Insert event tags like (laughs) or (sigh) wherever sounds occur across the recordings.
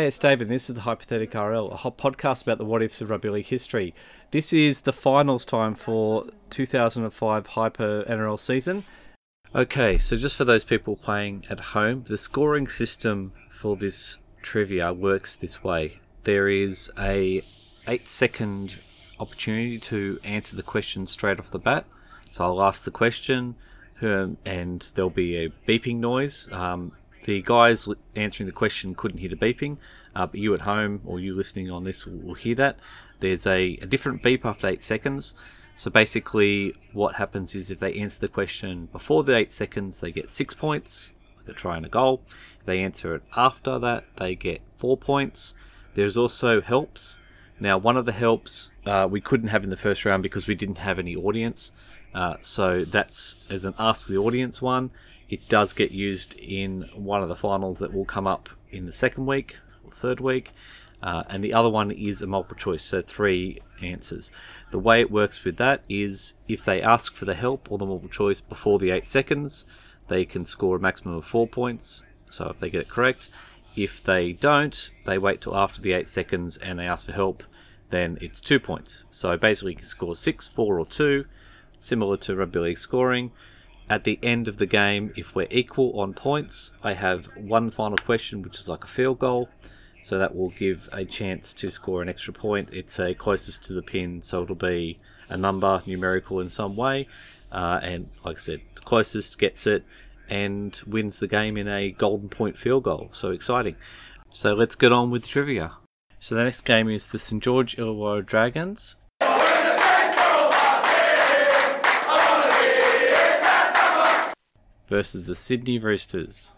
Hey, it's David. This is the Hypothetic RL, a hot podcast about the what ifs of rugby league history. This is the finals time for 2005 Hyper NRL season. Okay, so just for those people playing at home, the scoring system for this trivia works this way. There is a 8 second opportunity to answer the question straight off the bat. So I'll ask the question, um, and there'll be a beeping noise. Um, the guys answering the question couldn't hear the beeping, uh, but you at home or you listening on this will, hear that. There's a, a different beep after eight seconds. So basically, what happens is if they answer the question before the eight seconds, they get six points, like a try and a goal. If they answer it after that, they get four points. There's also helps. Now, one of the helps uh, we couldn't have in the first round because we didn't have any audience. Uh, so that's as an ask the audience one. It does get used in one of the finals that will come up in the second week third week. Uh, and the other one is a multiple choice, so three answers. The way it works with that is if they ask for the help or the multiple choice before the eight seconds, they can score a maximum of four points. So if they get it correct, if they don't, they wait till after the eight seconds and they ask for help, then it's two points. So basically, you can score six, four, or two, similar to rugby league scoring. At the end of the game, if we're equal on points, I have one final question, which is like a field goal. So that will give a chance to score an extra point. It's a closest to the pin, so it'll be a number, numerical in some way. Uh, and like I said, closest gets it and wins the game in a golden point field goal. So exciting. So let's get on with trivia. So the next game is the St George Illawarra Dragons versus the Sydney Roosters.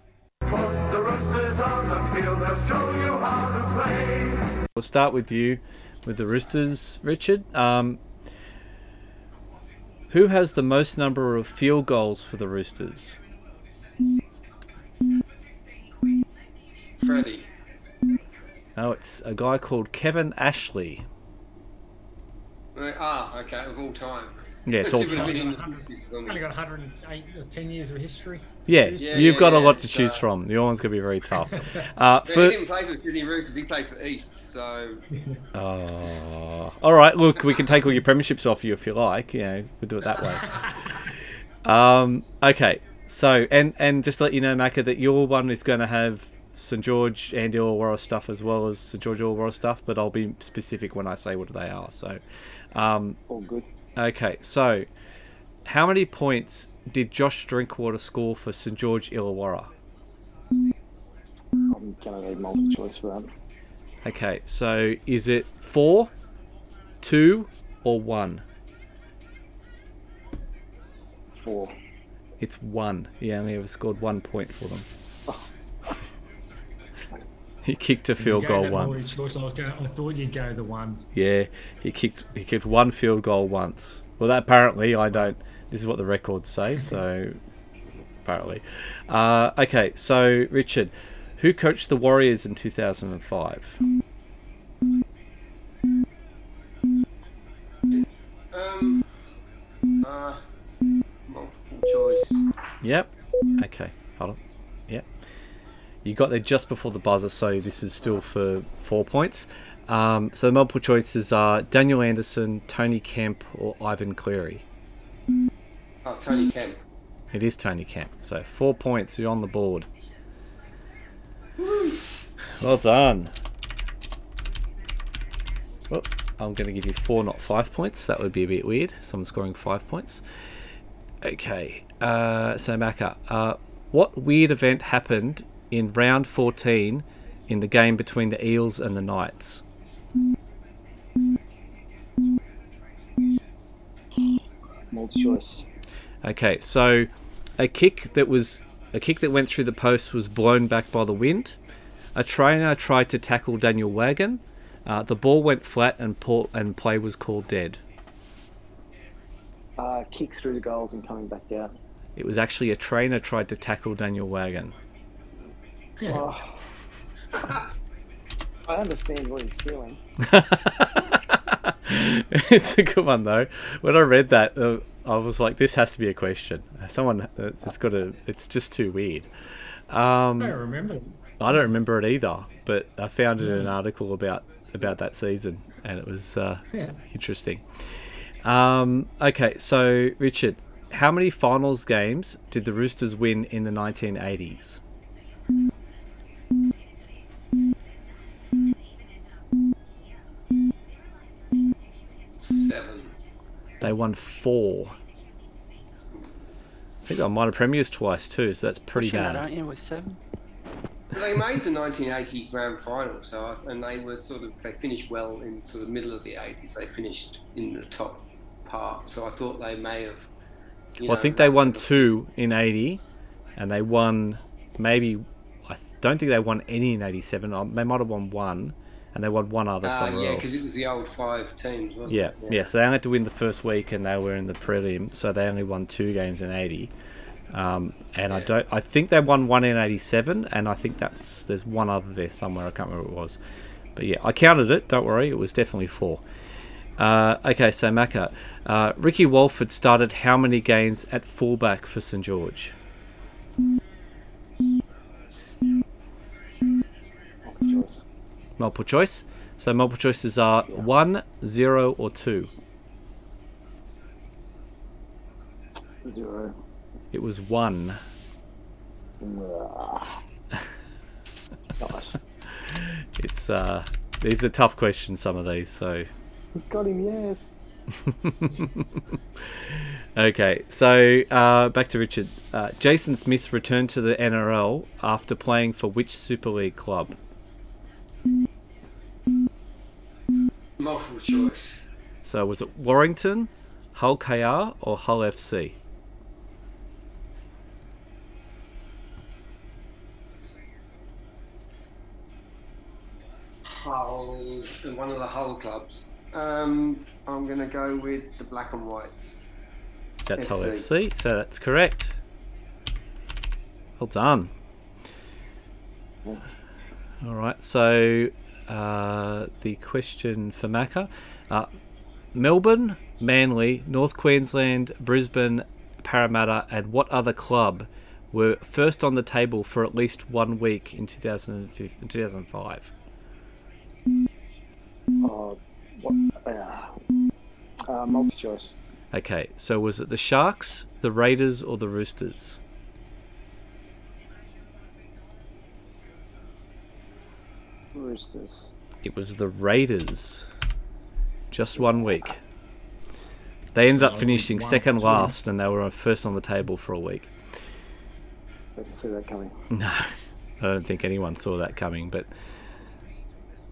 We'll start with you with the Roosters, Richard. Um, who has the most number of field goals for the Roosters? Freddie. Oh, it's a guy called Kevin Ashley. Ah, okay, of all time. Yeah, it's all It time. Only got 108 or 10 years of history. Yeah, Yeah, you've yeah, got a lot to it's, choose uh, from. Your one's going to be very (laughs) tough. Uh, But he for, didn't play for the Sydney Roosters, he played for East, so (laughs) Oh. all right, look, we can take all your premierships off you if you like. You know, we'll do it that way. (laughs) Um, okay, so and and just to let you know, Macca, that your one is going to have St George and Illawarra stuff as well as St George Illawarra stuff, but I'll be specific when I say what they are. So, um, All good. Okay, so how many points did Josh Drinkwater score for St George Illawarra? I'm gonna need multiple choice for that. Okay, so is it four, two, or one? Four. It's one. He only ever scored one point for them. He kicked a field goal gave that multiple once. Choice, I, was going, I thought you'd go the one. Yeah, he kicked he kicked one field goal once. Well, that apparently I don't. This is what the records say. (laughs) So apparently, uh, okay. So Richard, who coached the Warriors in two thousand and five? um uh multiple choice. Yep. Okay. Hold on. You got there just before the buzzer, so this is still for four points. Um, so the multiple choices are Daniel Anderson, Tony Kemp, or Ivan Cleary. Oh, Tony Kemp. It is Tony Kemp. So four points. You're on the board. Well done. Well, I'm going to give you four, not five points. That would be a bit weird. Someone scoring five points. Okay. Uh, so, Macca, uh, what weird event happened in round 14 in the game between the Eels and the Knights? Multiple choice. Okay, so a kick that was a kick that went through the post was blown back by the wind. A trainer tried to tackle Daniel Wagon. Uh, the ball went flat and Paul, and play was called dead. Uh, kick through the goals and coming back out. It was actually a trainer tried to tackle Daniel Wagon. Oh. I understand what he's feeling. (laughs) it's a good one though. When I read that, uh, I was like, "This has to be a question. Someone, it's, it's got to. It's just too weird." I Um, don't remember. I don't remember it either, but I found it in an article about about that season, and it was uh, Yeah. interesting. Um, okay, so Richard, how many finals games did the Roosters win in the 1980s? Seven. They won four. I think they won minor premiers twice too, so that's pretty Pushing that, bad. aren't you, with seven? They made the 1980 grand final, so and they were sort of they finished well in sort of middle of the 80s. They finished in the top part, so I thought they may have. you Well, I think they won two in 80, and they won maybe. I don't think they won any in 87. uh, They might have won one, and they won one other Ah, somewhere yeah, because it was the old five teams, wasn't Yeah, it? yeah. So they only had to win the first week, and they were in the prelim, so they only won two games in 80. Um, and I don't. I think they won one in 87, and I think that's there's one other there somewhere. I can't remember what it was, but yeah, I counted it. Don't worry, it was definitely four. Uh, okay, so Macca, uh, Ricky Walford started how many games at fullback for St George? Multi choice. Multiple choice. So multiple choices are one, zero, or two. Zero. It was one. (laughs) Nice. It's uh, these are tough questions. Some of these, so He's got him, yes. (laughs) Okay, so uh, back to Richard. Uh, Jason Smith returned to the NRL after playing for which Super League club? Multiple choice. So was it Warrington, Hull KR, or Hull FC? Hull, one of the Hull clubs. Um, I'm going to go with the Black and Whites. That's Hull FC. FC, so that's correct. Well done. All right, so uh, the question for Macca. Uh, Melbourne, Manly, North Queensland, Brisbane, Parramatta, and what other club were first on the table for at least one week in 2005? 2005? Oh. Uh, uh, multi choice. Okay, so was it the Sharks, the Raiders, or the Roosters? Roosters. It was the Raiders. Just one week. They ended up finishing second last, and they were first on the table for a week. Didn't see that coming. (laughs) No, I don't think anyone saw that coming, but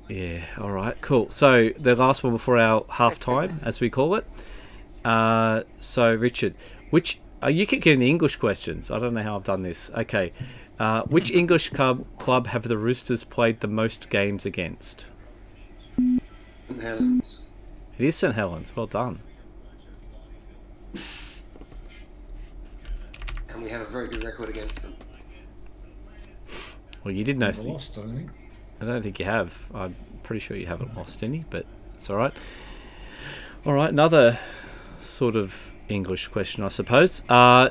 yeah, all right, cool. So the last one before our half time, as we call it. Uh, so Richard, which uh, you keep getting the English questions. I don't know how I've done this. Okay, uh, which English club club have the Roosters played the most games against? St Helens. It is St Helens. Well done. And we have a very good record against them. Well, you did know. Never lost, I think. I don't think you have. I'm pretty sure you haven't lost any, but it's all right. All right, another sort of English question, I suppose. Uh,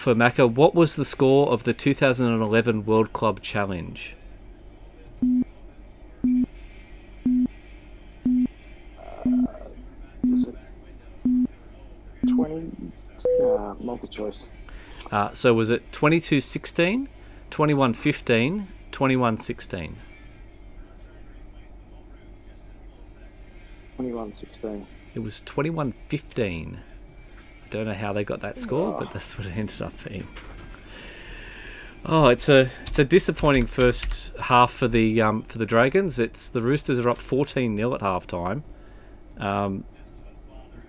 for Macca, what was the score of the 2011 World Club Challenge? 20? Uh, multi choice. Uh, so was it 22 16, 21 15, 21 16? 21 16. It was 21 15. I don't know how they got that score, but that's what it ended up being. Oh, it's a it's a disappointing first half for the um, for the Dragons. It's the Roosters are up 14 0 at halftime. Um,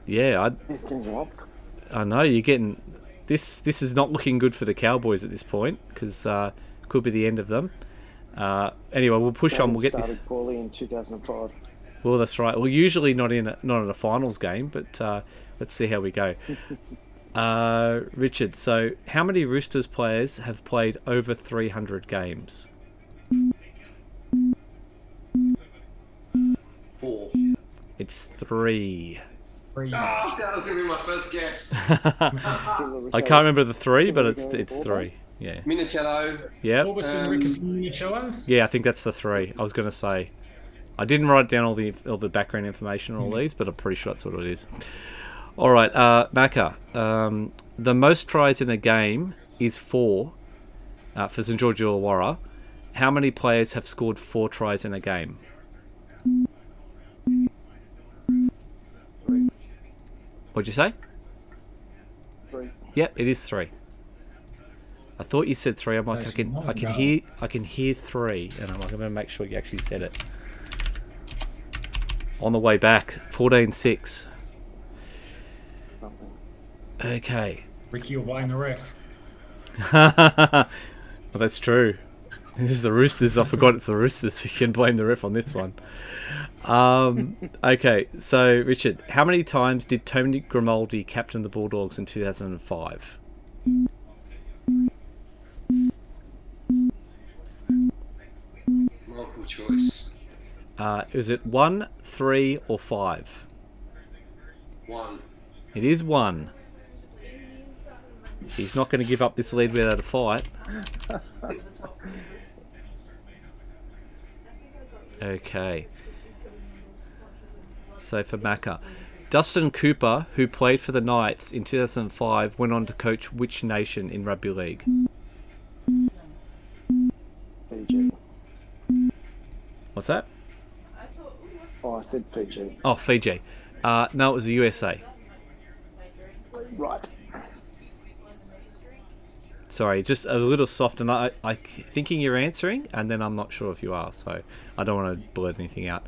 yeah, I He's getting robbed. I know you're getting this. This is not looking good for the Cowboys at this point because uh, could be the end of them. Uh, anyway, we'll push on. We'll get started this. poorly in 2005. Well, that's right. Well, usually not in a, not in a finals game, but uh, let's see how we go. (laughs) Uh, Richard, so how many Roosters players have played over 300 games? Four. It's three. Three. Ah, that was going to be my first guess. (laughs) I can't remember the three, but it's it's three. Yeah. Minichiello. Yeah. Um, Yeah, I think that's the three. I was going to say. I didn't write down all the all the background information on all these, but I'm pretty sure that's what it is. All right, uh, Macca. Um, the most tries in a game is four uh, for St George Illawarra. How many players have scored four tries in a game? Three. What'd you say? Three. Yep, it is three. I thought you said three. I'm like, I can, I can hear, I can hear three, and I'm like, I'm gonna make sure you actually said it. On the way back, 14-6. Something. Okay. Ricky will blame the ref. (laughs) well, that's true. This is the Roosters. I forgot it's the Roosters. You can blame the ref on this one. Um, okay, so Richard, how many times did Tony Grimaldi captain the Bulldogs in 2005? Multiple choice. Uh, is it one, three, or five? One. It is one. He's not going to give up this lead without a fight. Okay. So for Macca. Dustin Cooper, who played for the Knights in 2005, went on to coach which nation in rugby league? Fiji. What's that? Oh, I said Fiji. Oh, Fiji. Uh, no, it was the USA. Right. Sorry, just a little soft, and I, I thinking you're answering, and then I'm not sure if you are, so I don't want to blurt anything out.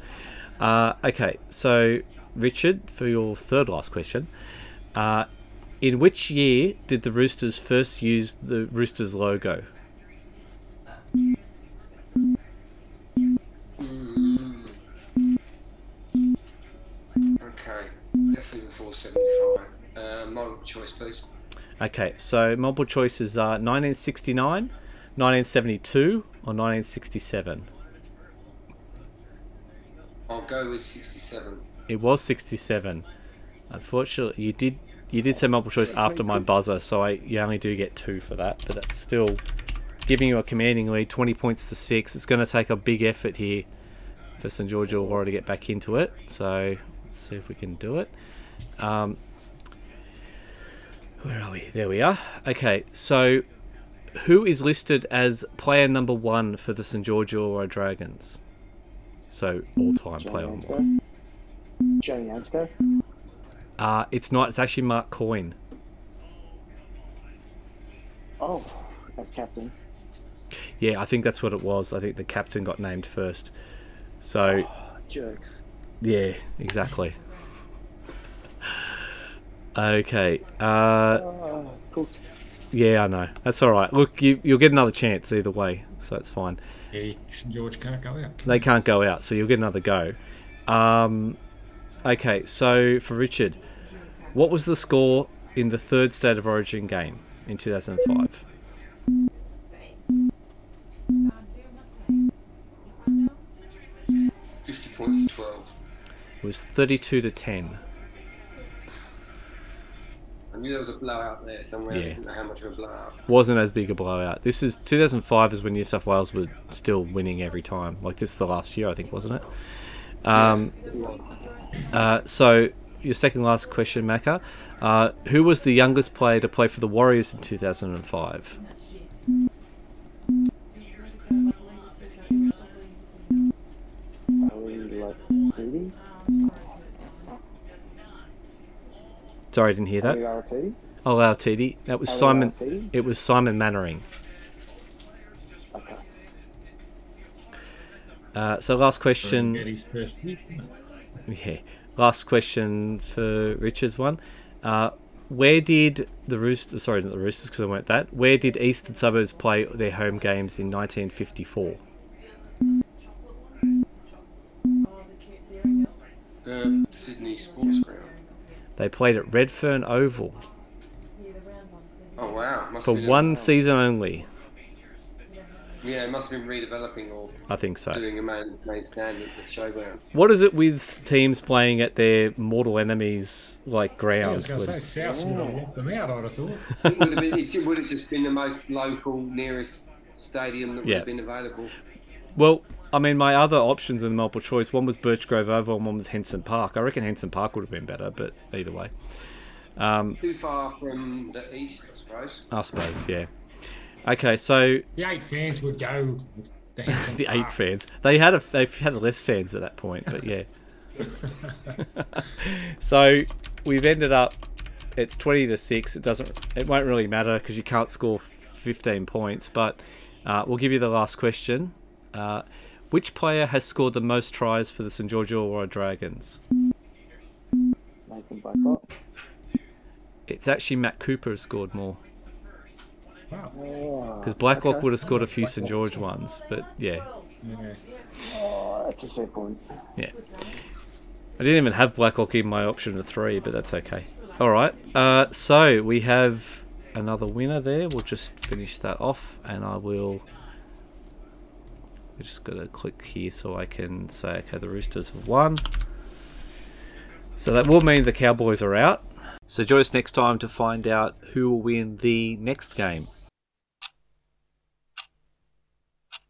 Uh, okay, so Richard, for your third last question, uh, in which year did the Roosters first use the Roosters logo? Okay. Definitely before 75. Uh, choice, please. Okay, so multiple choices are 1969, 1972, or 1967. I'll go with 67. It was 67. Unfortunately, you did you did say multiple choice after my buzzer, so I you only do get two for that. But that's still giving you a commanding lead, 20 points to six. It's going to take a big effort here for St George Illawarra to get back into it. So let's see if we can do it. Um, where are we? There we are. Okay, so who is listed as player number one for the St George Illawarra Dragons? So all-time player. Johnny number one. Ansco. Ansco. Uh, it's not. It's actually Mark Coyne. Oh, as captain. Yeah, I think that's what it was. I think the captain got named first. So Jerks. yeah, exactly. Okay. Uh, Oh, yeah, I know. That's all right. Look, you you'll get another chance either way, so it's fine. Yeah, St George can't go out. They can't go out, so you'll get another go. Um, okay, so for Richard, what was the score in the third State of Origin game in 2005? Fifty points twelve. It was 32 to 10. I knew there was a blowout there somewhere. Yeah. I didn't know how much of a blowout. wasn't as big a blowout. This is 2005 is when New South Wales was still winning every time. Like this is the last year, I think, wasn't it? Um, uh, so your second last question, Macca. Uh, who was the youngest player to play for the Warriors in 2005? Ali Lauiti'iti. Sorry, I didn't hear that. Latiti. Oh, Lauiti'iti. That was Simon. It was Simon Mannering. Okay. Uh, so last question. Get his first hit. Yeah. Last question for Richard's one. Uh, where did the Roosters, sorry, not the Roosters because I weren't that, where did Eastern Suburbs play their home games in 1954? Um, Sydney Sports Ground. They played at Redfern Oval Oh wow. Must for one a- season only. Yeah, it must have been redeveloping or I think so. doing a main, main stand at the showground. What is it with teams playing at their mortal enemies like I was grounds? going to say, South would have walked them out, I'd have thought. (laughs) It would have been, it would have just been the most local, nearest stadium that would Yeah. have been available. Well, I mean, my other options in the multiple choice one was Birchgrove Oval and one was Henson Park. I reckon Henson Park would have been better, but either way, Too far from the east, I suppose. I suppose, yeah. Okay, so The eight fans would go. The, (laughs) the eight Park. fans they had a they've had less fans at that point, but yeah. (laughs) so we've ended up. It's twenty to six. It doesn't. It won't really matter because you can't score fifteen points. But uh, we'll give you the last question. Uh, which player has scored the most tries for the St George Illawarra Dragons? It's actually Matt Cooper has scored more because Blacklock okay. would have scored a few St George ones, but yeah, Yeah. Oh, that's a fair point. yeah. I didn't even have Blacklock in my option of three, but that's okay. All right. Uh, so we have another winner there. We'll just finish that off, and I will. I just got to click here so I can say, okay, the Roosters have won. So that will mean the Cowboys are out. So join us next time to find out who will win the next game.